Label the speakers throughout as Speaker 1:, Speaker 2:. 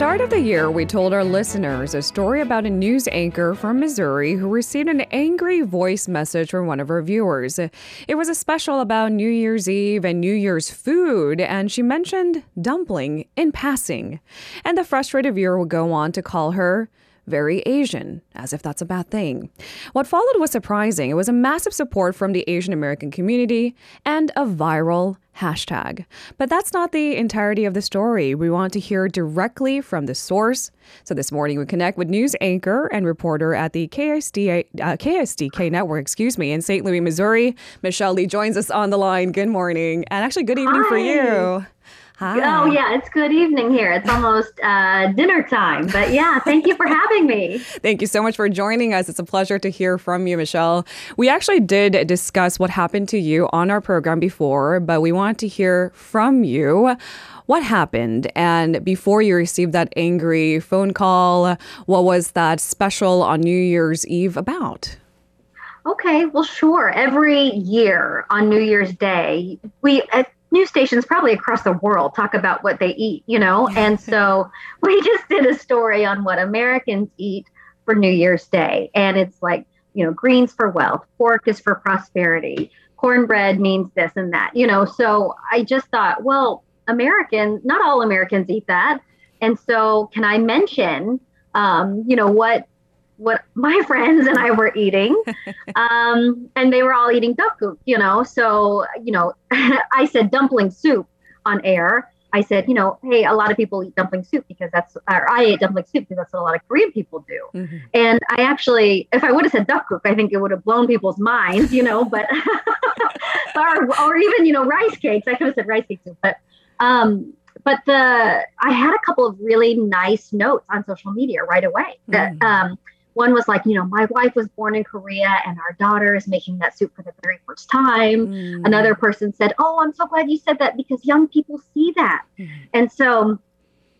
Speaker 1: Start of the year, we told our listeners a story about a news anchor from Missouri who received an angry voice message from one of her viewers. It was a special about New Year's Eve and New Year's food, and she mentioned dumpling in passing. And the frustrated viewer would go on to call her very Asian, as if that's a bad thing. What followed was surprising. It was a massive support from the Asian American community and a viral hashtag. But that's not the entirety of the story. We want to hear directly from the source. So this morning we connect with news anchor and reporter at the KSD, uh, KSDK network, excuse me, in St. Louis, Missouri. Michelle Li joins us on the line. Good morning. And actually, good evening
Speaker 2: Hi.
Speaker 1: for you. Hi.
Speaker 2: Oh yeah, it's good evening here. It's almost uh, dinner time, but yeah, thank you for having me.
Speaker 1: Thank you so much for joining us. It's a pleasure to hear from you, Michelle. We actually did discuss what happened to you on our program before, but we want to hear from you. What happened? And before you received that angry phone call, what was that special on New Year's Eve about?
Speaker 2: Okay, well, sure. Every year on New Year's Day, we at news stations probably across the world talk about what they eat, you know, and so we just did a story on what Americans eat for New Year's Day, and it's like you know, greens for wealth, pork is for prosperity, cornbread means this and that, you know. So I just thought, well, Americans, not all Americans eat that. And so can I mention, um, you know, what what my friends and I were eating. Um, and they were all eating dukkuk, you know. So, you know, I said dumpling soup on air. I said, you know, hey, a lot of people eat dumpling soup because that's, or I ate dumpling soup because that's what a lot of Korean people do.
Speaker 1: Mm-hmm.
Speaker 2: And I actually, if I would have said dukkuk, I think it would have blown people's minds, you know, but, or, or even, you know, rice cakes. I could have said rice cakes, but, um, but the, I had a couple of really nice notes on social media right away that,
Speaker 1: Mm.
Speaker 2: um, one was like, you know, my wife was born in Korea and our daughter is making that soup for the very first time.
Speaker 1: Mm.
Speaker 2: Another person said, Oh, I'm so glad you said that because young people see that.
Speaker 1: Mhm.
Speaker 2: And so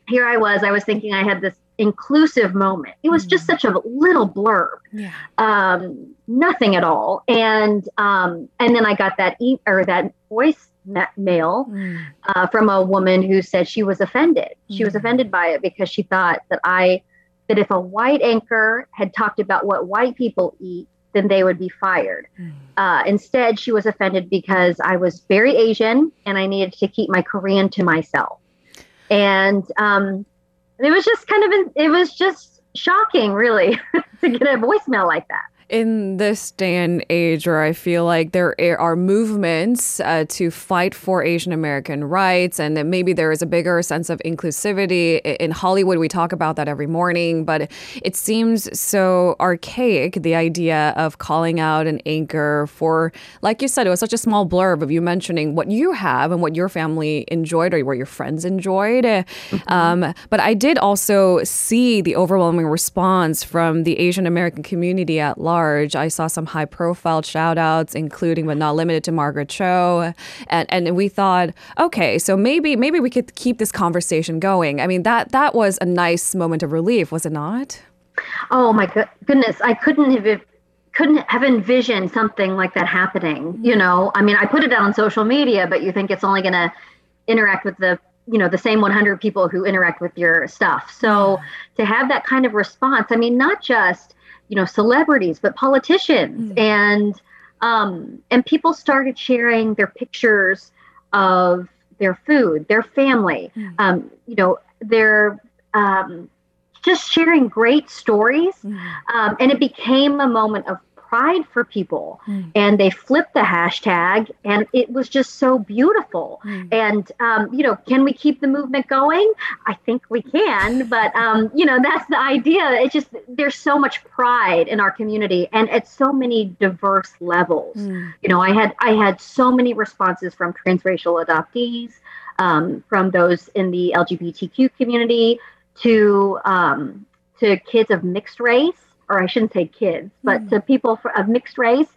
Speaker 2: here I was, I was thinking I had this inclusive moment. It was just
Speaker 1: Mhm.
Speaker 2: such a little blurb,
Speaker 1: Yeah.
Speaker 2: um, nothing at all. And um, and then I got that e- or that voice ma- mail
Speaker 1: Mm.
Speaker 2: uh, from a woman who said she was offended. She was
Speaker 1: Mhm.
Speaker 2: offended by it because she thought that I that if a white anchor had talked about what white people eat, then they would be fired.
Speaker 1: Mm.
Speaker 2: Uh, instead, she was offended because I was very Asian and I needed to keep my Korean to myself. And um, it was just kind of, it was just shocking, really, to get a voicemail like that.
Speaker 1: In this day and age where I feel like there are movements uh, to fight for Asian American rights, and that maybe there is a bigger sense of inclusivity. In Hollywood, we talk about that every morning, but it seems so archaic the idea of calling out an anchor for, like you said, it was such a small blurb of you mentioning what you have and what your family enjoyed or what your friends enjoyed. Uh, Um, but I did also see the overwhelming response from the Asian American community at large. I saw some high profile shout outs, including but not limited to Margaret Cho. And, and we thought, okay, so maybe maybe we could keep this conversation going. I mean, that that was a nice moment of relief, was it not?
Speaker 2: Oh my go- goodness, I couldn't have couldn't have envisioned something like that happening. You know, I mean, I put it out on social media, but you think it's only going to interact with the you know the same 100 people who interact with your stuff. So to have that kind of response, I mean, not just you know celebrities, but politicians
Speaker 1: Mm.
Speaker 2: and um, and people started sharing their pictures of their food, their family,
Speaker 1: Mm.
Speaker 2: um, you know, their um, just sharing great stories. Um, and it became a moment of pride for people.
Speaker 1: Mm.
Speaker 2: And they flipped the hashtag, and it was just so beautiful.
Speaker 1: Mm.
Speaker 2: And, um, you know, can we keep the movement going? I think we can. But, um, you know, that's the idea. It's just, there's so much pride in our community and at so many diverse levels
Speaker 1: Mm.
Speaker 2: you know i had i had so many responses from transracial adoptees um, from those in the lgbtq community to um, to kids of mixed race or i shouldn't say kids but
Speaker 1: Mhm.
Speaker 2: to people for, of mixed race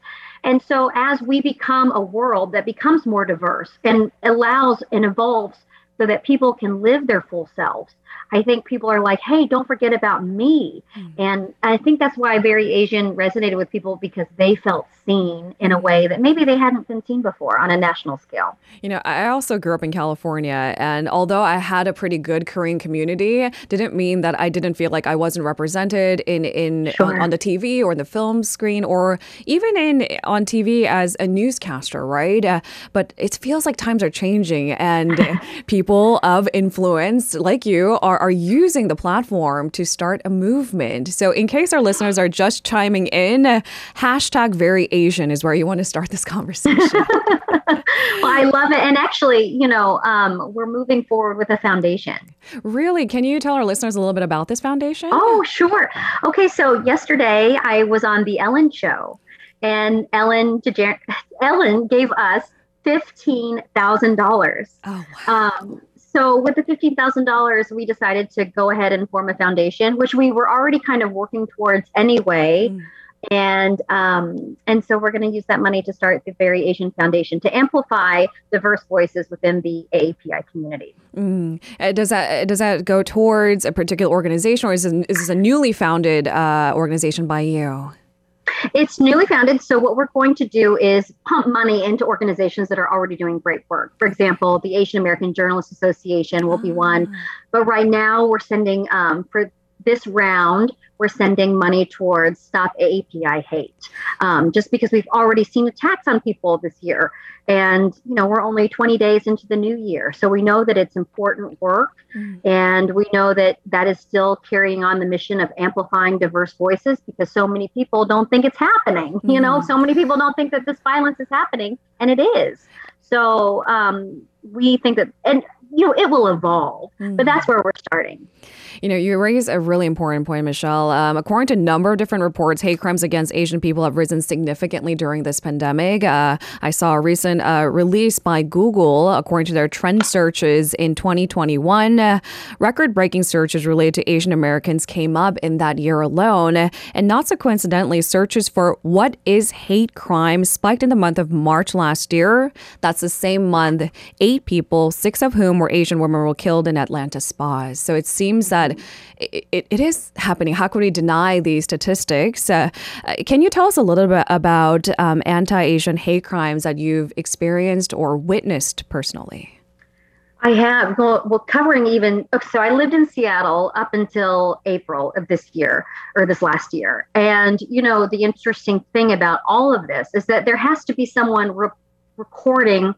Speaker 2: and so as we become a world that becomes more diverse and allows and evolves so that people can live their full selves. I think people are like, hey, don't forget about me. Mm-hmm. And I think that's why Very Asian resonated with people because they felt seen in a way that maybe they hadn't been seen before on a national scale.
Speaker 1: You know, I also grew up in California, and although I had a pretty good Korean community, didn't mean that I didn't feel like I wasn't represented in in sure. on, on, the TV or the film screen or even in on TV as a newscaster, right? Uh, but it feels like times are changing, and people of influence like you are are using the platform to start a movement. So, in case our listeners are just chiming in, hashtag very Asian is where you want to start this conversation. well,
Speaker 2: I love it. And actually, you know, um, we're moving forward with a foundation.
Speaker 1: Really? Can you tell our listeners a little bit about this foundation?
Speaker 2: Oh, sure. Okay. So, yesterday I was on The Ellen Show, and Ellen, Ellen gave us $15,000. Oh, wow. Um, so with the $15,000, we decided to go ahead and form a foundation, which we were already kind of working towards anyway. Mm. And um, and so we're going to use that money to start the Very Asian Foundation to amplify diverse voices within the AAPI community.
Speaker 1: Mm. Does that does that go towards a particular organization, or is this, is this a newly founded uh, organization by you?
Speaker 2: It's newly founded. So, what we're going to do is pump money into organizations that are already doing great work. For example, the Asian American Journalists Association will be one. Ah. But right now, we're sending um, for this round, we're sending money towards Stop AAPI Hate, um, just because we've already seen attacks on people this year. And, you know, we're only 20 days into the new year. So we know that it's important work. Mm. And we know that that is still carrying on the mission of amplifying diverse voices because so many people don't think it's happening. Mm. You know, mm. so many people don't think that this violence is happening, and it is. So um, we think that, and you know, it will evolve, mm-hmm. but that's where we're starting.
Speaker 1: You know, you raise a really important point, Michelle. Um, according to a number of different reports, hate crimes against Asian people have risen significantly during this pandemic. Uh, I saw a recent uh, release by Google, according to their trend searches in 2021. Uh, Record breaking searches related to Asian Americans came up in that year alone. And not so coincidentally, searches for what is hate crime spiked in the month of March last year. That's the same month eight people, six of whom were Asian women, were killed in Atlanta spas. So it seems that it, it, it is happening. How could we deny these statistics? Uh, uh, can you tell us a little bit about um, anti Asian hate crimes that you've experienced or witnessed personally?
Speaker 2: I have. Well, well, covering even. So I lived in Seattle up until April of this year or this last year. And, you know, the interesting thing about all of this is that there has to be someone re- recording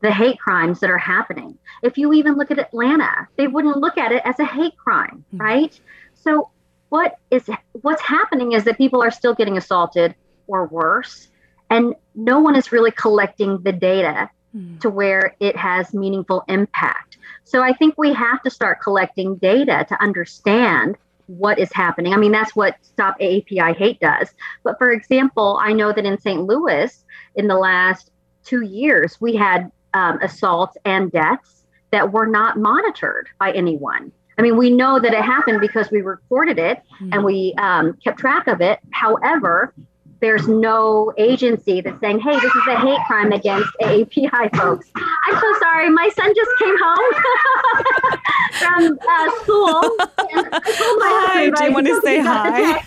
Speaker 2: the hate crimes that are happening. If you even look at Atlanta, they wouldn't look at it as a hate crime, mm-hmm. right? So what is what's happening is that people are still getting assaulted or worse, and no one is really collecting the data mm-hmm. to where it has meaningful impact. So I think we have to start collecting data to understand what is happening. I mean, that's what Stop AAPI Hate does. But for example, I know that in St. Louis, in the last two years, we had um, assaults and deaths that were not monitored by anyone. I mean, we know that it happened because we recorded it mm-hmm. and we um, kept track of it. However, there's no agency that's saying, hey, this is a hate crime against AAPI folks. I'm so sorry. My son just came home from uh, school.
Speaker 1: hi, do you want to say hi?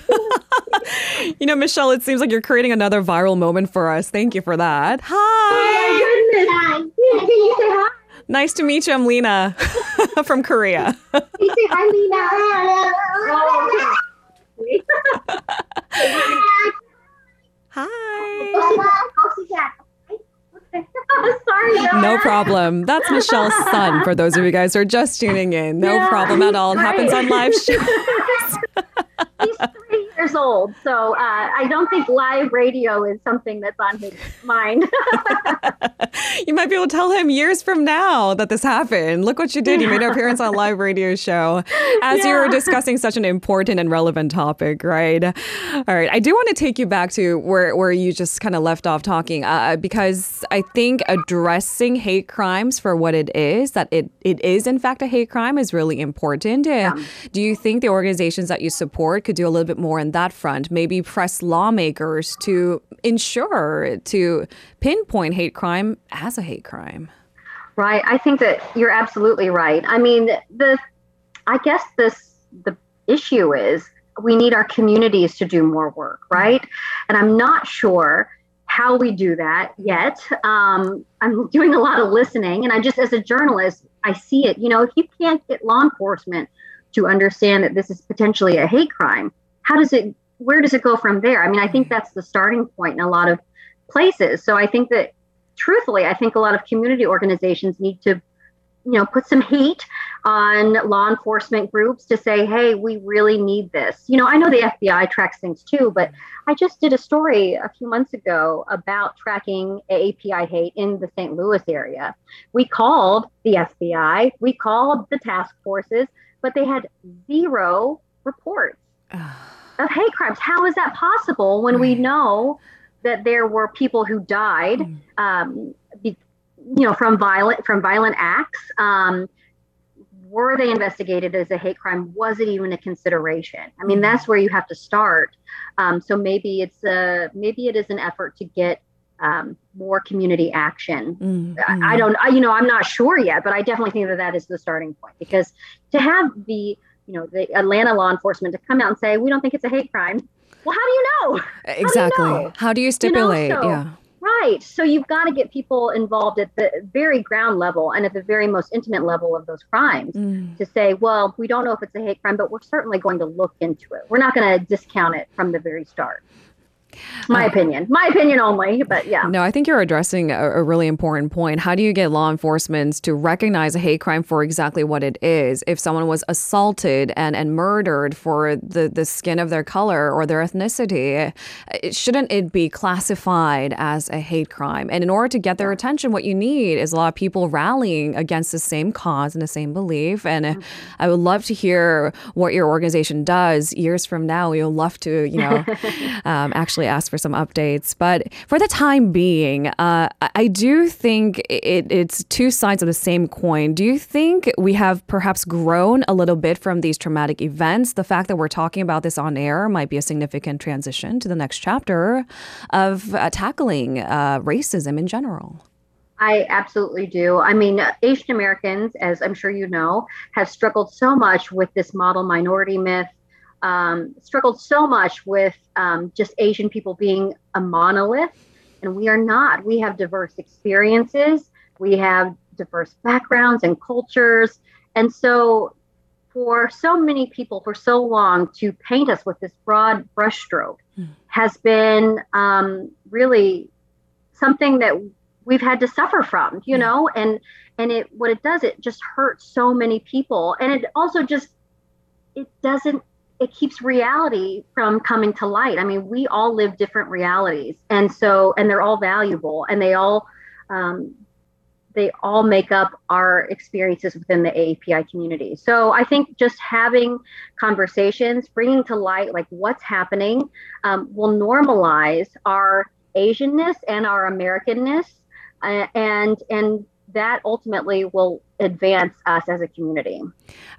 Speaker 1: you know, Michelle, it seems like you're creating another viral moment for us. Thank you for that. Hi. Oh, my goodness. Hi. Can you say hi? Nice to meet you. I'm Lena from Korea.
Speaker 2: you say hi,
Speaker 1: problem. That's Michelle's son, for those of you guys who are just tuning in. No yeah, problem at all. It happens on live shows.
Speaker 2: He's three years old, so uh, I don't think live radio is something that's on his mind.
Speaker 1: you might be able to tell him years from now that this happened. Look what you did. You made an appearance on a live radio show as yeah. you were discussing such an important and relevant topic, right? All right. I do want to take you back to where, where you just kind of left off talking uh, because I think addressing hate crimes for what it is, that it, it is in fact a hate crime, is really important. Yeah. Do you think the organizations that you support could do a little bit more on that front? Maybe press lawmakers to ensure to pinpoint hate crime as a hate crime?
Speaker 2: Right. I think that you're absolutely right. I mean, the I guess this the issue is we need our communities to do more work, right? And I'm not sure how we do that yet. Um, I'm doing a lot of listening, and I just, as a journalist, I see it. You know, if you can't get law enforcement to understand that this is potentially a hate crime, how does it? Where does it go from there? I mean, I think that's the starting point in a lot of places. So I think that, truthfully, I think a lot of community organizations need to you know put some heat on law enforcement groups to say hey we really need this. You know i know the fbi tracks things too but i just did a story a few months ago about tracking api hate in the st louis area. We called the fbi we called the task forces but they had zero reports of hate crimes. How is that possible when we know that there were people who died mm. um, you know, from violent from violent acts. Um, were they investigated as a hate crime? Was it even a consideration? I mean, that's where you have to start. Um, so maybe it's a maybe it is an effort to get um, more community action. Mm-hmm. I, I, don't, I, you know, I'm not sure yet, but I definitely think that that is the starting point because to have the, you know, the Atlanta law enforcement to come out and say we don't think it's a hate crime. Well, how do you know?
Speaker 1: Exactly.
Speaker 2: How do you, know?
Speaker 1: How do you stipulate? You know, so, yeah.
Speaker 2: Right. So you've got to get people involved at the very ground level and at the very most intimate level of those crimes mm. to say, well, we don't know if it's a hate crime, but we're certainly going to look into it. We're not going to discount it from the very start. My uh, opinion, my opinion only, but yeah.
Speaker 1: No, I think you're addressing a, a, really important point. How do you get law enforcement to recognize a hate crime for exactly what it is? If someone was assaulted and, and murdered for the, the skin of their color or their ethnicity, it, shouldn't it be classified as a hate crime? And in order to get their attention, what you need is a lot of people rallying against the same cause and the same belief. And mm-hmm. I would love to hear what your organization does years from now. You'll love to, you know, um, actually ask for some updates. But for the time being, uh, I do think it, it's two sides of the same coin. Do you think we have perhaps grown a little bit from these traumatic events? The fact that we're talking about this on air might be a significant transition to the next chapter of uh, tackling uh, racism in general.
Speaker 2: I absolutely do. I mean, Asian Americans, as I'm sure you know, have struggled so much with this model minority myth um, struggled so much with um, just Asian people being a monolith, and we are not. We have diverse experiences, we have diverse backgrounds and cultures. And so, for so many people for so long to paint us with this broad brushstroke mm. has been um, really something that we've had to suffer from, you mm. know, and and it what it does it just hurts so many people, and it also just it doesn't it keeps reality from coming to light. I mean, we all live different realities, and so and they're all valuable, and they all um, they all make up our experiences within the AAPI community. So I think just having conversations, bringing to light like what's happening, um, will normalize our Asianness and our Americanness, uh, and and that ultimately will advance us as a community.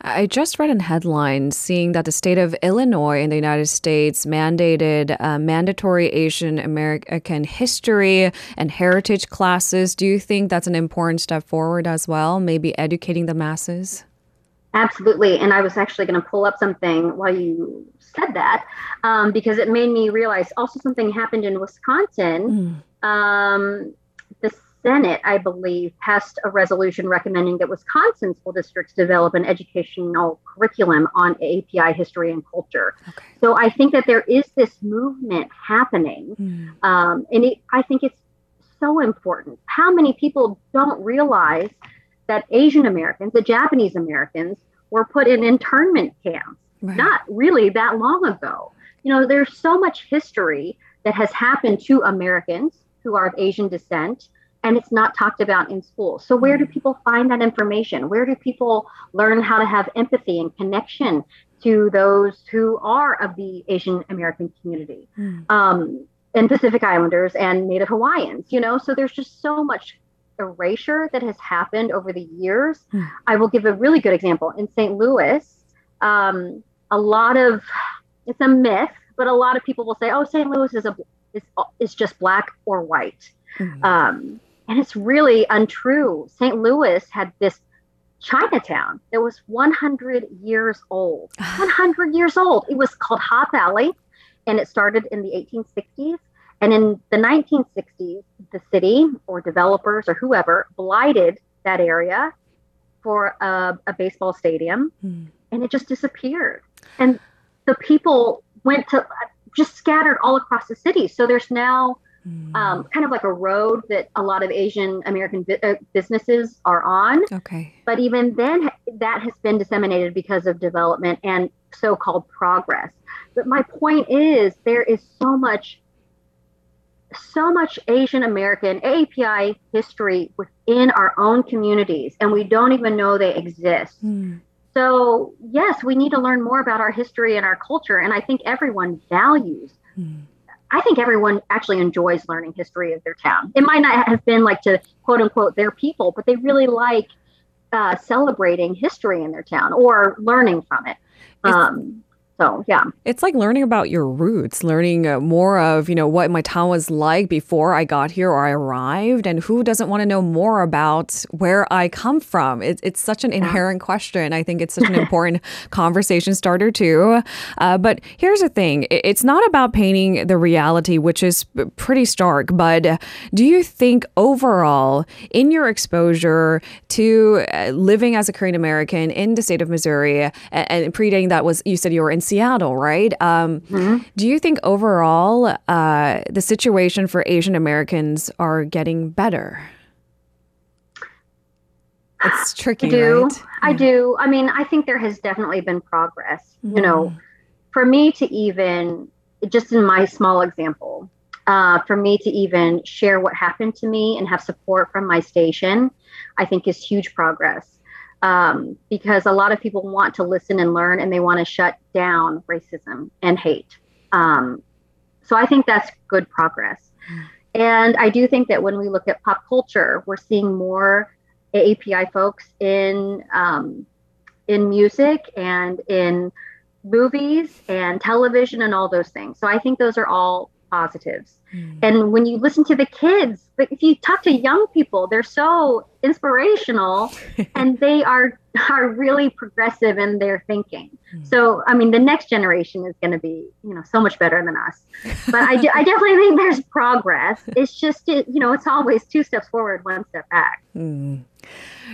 Speaker 1: I just read in headlines seeing that the state of Illinois in the United States mandated uh, mandatory Asian American history and heritage classes. Do you think that's an important step forward as well? Maybe educating the masses?
Speaker 2: Absolutely. And I was actually going to pull up something while you said that um, because it made me realize also something happened in Wisconsin. Mm. Um, Senate, I believe, passed a resolution recommending that Wisconsin school districts develop an educational curriculum on API history and culture. Okay. So I think that there is this movement happening, mm. um, and it, I think it's so important. How many people don't realize that Asian Americans, the Japanese Americans, were put in internment camps right. not really that long ago? You know, there's so much history that has happened to Americans who are of Asian descent and it's not talked about in school. So, where do mm. people find that information? Where do people learn how to have empathy and connection to those who are of the Asian American community mm. um, and Pacific Islanders and Native Hawaiians? You know, so there's just so much erasure that has happened over the years. Mm. I will give a really good example. In St. Louis, um, a lot of it's a myth, but a lot of people will say, "Oh, St. Louis is a is is just black or white." Mm-hmm. Um, And it's really untrue. St. Louis had this Chinatown that was 100 years old. 100 years old. It was called Hop Alley, and it started in the 1860s. And in the 1960s, the city or developers or whoever blighted that area for a, a baseball stadium, hmm. and it just disappeared. And the people went to just scattered all across the city. So there's now mm. um, kind of like a road that a lot of Asian American bi- uh, businesses are on.
Speaker 1: Okay.
Speaker 2: But even then, that has been disseminated because of development and so called progress. But my point is, there is so much. So much Asian American AAPI history within our own communities, and we don't even know they exist. Mm. So, yes, we need to learn more about our history and our culture. And I think everyone values. Mm. I think everyone actually enjoys learning history of their town. It might not have been like to quote unquote their people, but they really like uh, celebrating history in their town or learning from it. Um, so, yeah.
Speaker 1: It's like learning about your roots, learning uh, more of, you know, what my town was like before I got here or I arrived and who doesn't want to know more about where I come from. It, it's such an inherent yeah. question. I think it's such an important conversation starter too. Uh, but here's the thing. It's not about painting the reality, which is pretty stark, but do you think overall in your exposure to uh, living as a Korean American in the state of Missouri and, and predating that was, you said you were in Seattle, right? Um, mm-hmm. Do you think overall uh, the situation for Asian Americans are getting better? It's tricky,
Speaker 2: I do.
Speaker 1: Right?
Speaker 2: I do. I mean, I think there has definitely been progress. Mm-hmm. You know, for me to even, just in my small example, uh, for me to even share what happened to me and have support from my station, I think is huge progress um, because a lot of people want to listen and learn and they want to shut down racism and hate. Um, so I think that's good progress. And I do think that when we look at pop culture, we're seeing more API folks in um, in music and in movies and television and all those things. So I think those are all positives. Mm. And when you listen to the kids, if you talk to young people, they're so inspirational and they are are really progressive in their thinking. Mm. So, I mean, the next generation is going to be, you know, so much better than us. But I, do, I definitely think there's progress. It's just, it, you know, it's always two steps forward, one step back. Mm.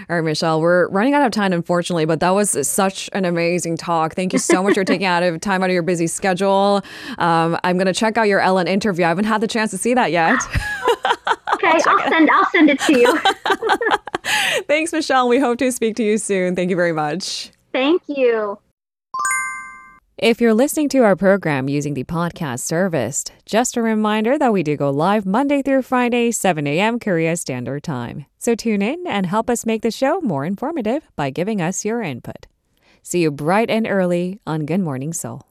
Speaker 1: All right, Michelle, we're running out of time, unfortunately, but that was such an amazing talk. Thank you so much for taking out of time out of your busy schedule. Um, I'm going to check out your Ellen interview. I haven't had the chance to see that yet.
Speaker 2: okay, I'll, I'll send I'll send it to you.
Speaker 1: Thanks, Michelle. We hope to speak to you soon. Thank you very much.
Speaker 2: Thank you.
Speaker 1: If you're listening to our program using the podcast service, just a reminder that we do go live Monday through Friday, 7 a.m. Korea Standard Time. So tune in and help us make the show more informative by giving us your input. See you bright and early on Good Morning Seoul.